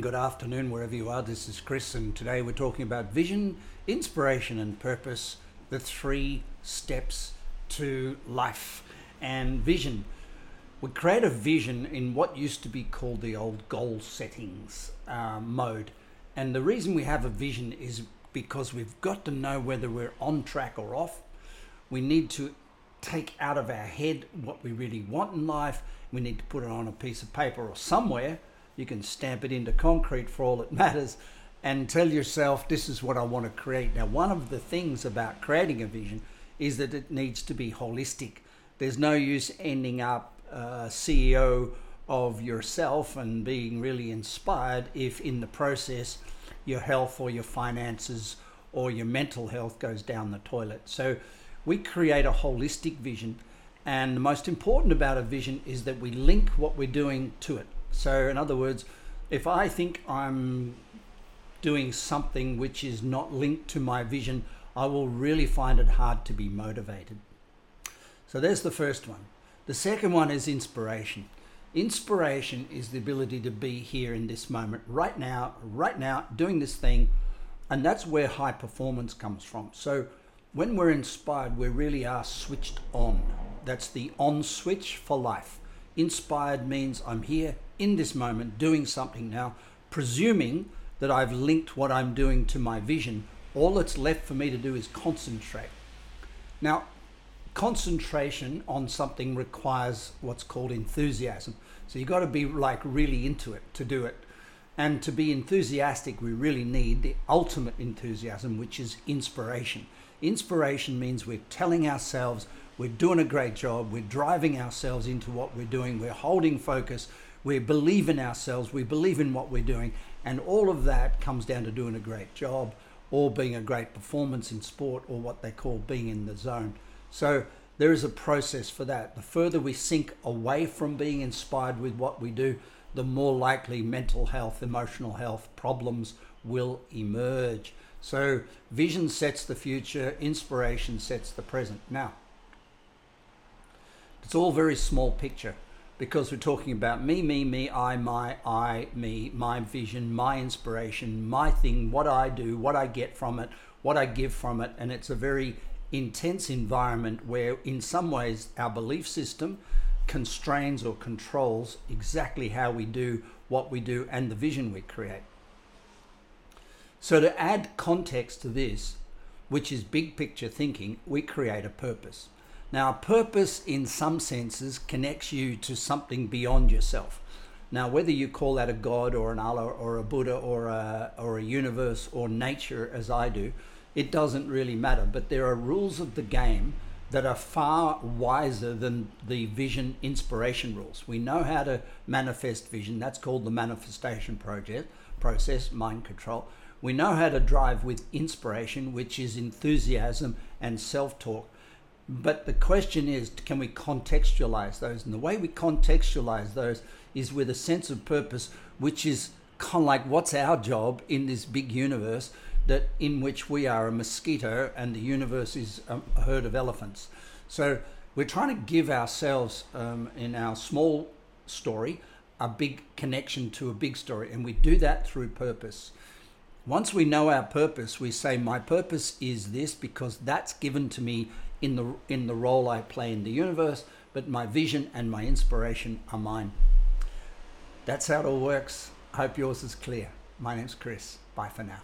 Good afternoon, wherever you are. This is Chris, and today we're talking about vision, inspiration, and purpose the three steps to life. And vision. We create a vision in what used to be called the old goal settings uh, mode. And the reason we have a vision is because we've got to know whether we're on track or off. We need to take out of our head what we really want in life. We need to put it on a piece of paper or somewhere you can stamp it into concrete for all it matters and tell yourself, this is what I want to create. Now, one of the things about creating a vision is that it needs to be holistic. There's no use ending up uh, CEO of yourself and being really inspired if in the process your health or your finances or your mental health goes down the toilet. So we create a holistic vision. And the most important about a vision is that we link what we're doing to it. So, in other words, if I think I'm doing something which is not linked to my vision, I will really find it hard to be motivated. So, there's the first one. The second one is inspiration. Inspiration is the ability to be here in this moment, right now, right now, doing this thing. And that's where high performance comes from. So, when we're inspired, we really are switched on. That's the on switch for life. Inspired means I'm here in this moment doing something now, presuming that I've linked what I'm doing to my vision. All that's left for me to do is concentrate. Now, concentration on something requires what's called enthusiasm. So you've got to be like really into it to do it. And to be enthusiastic, we really need the ultimate enthusiasm, which is inspiration. Inspiration means we're telling ourselves we're doing a great job. We're driving ourselves into what we're doing. We're holding focus. We believe in ourselves. We believe in what we're doing. And all of that comes down to doing a great job or being a great performance in sport or what they call being in the zone. So there is a process for that. The further we sink away from being inspired with what we do, the more likely mental health, emotional health problems will emerge. So vision sets the future, inspiration sets the present. Now, it's all very small picture because we're talking about me, me, me, I, my, I, me, my vision, my inspiration, my thing, what I do, what I get from it, what I give from it. And it's a very intense environment where, in some ways, our belief system constrains or controls exactly how we do what we do and the vision we create. So, to add context to this, which is big picture thinking, we create a purpose. Now, purpose in some senses connects you to something beyond yourself. Now, whether you call that a God or an Allah or a Buddha or a, or a universe or nature, as I do, it doesn't really matter. But there are rules of the game that are far wiser than the vision inspiration rules. We know how to manifest vision. That's called the manifestation project process, mind control. We know how to drive with inspiration, which is enthusiasm and self talk. But the question is, can we contextualize those? And the way we contextualize those is with a sense of purpose, which is kind of like what's our job in this big universe that in which we are a mosquito and the universe is a herd of elephants. So we're trying to give ourselves um, in our small story a big connection to a big story, and we do that through purpose. Once we know our purpose, we say, My purpose is this because that's given to me in the in the role I play in the universe, but my vision and my inspiration are mine. That's how it all works. I hope yours is clear. My name's Chris. Bye for now.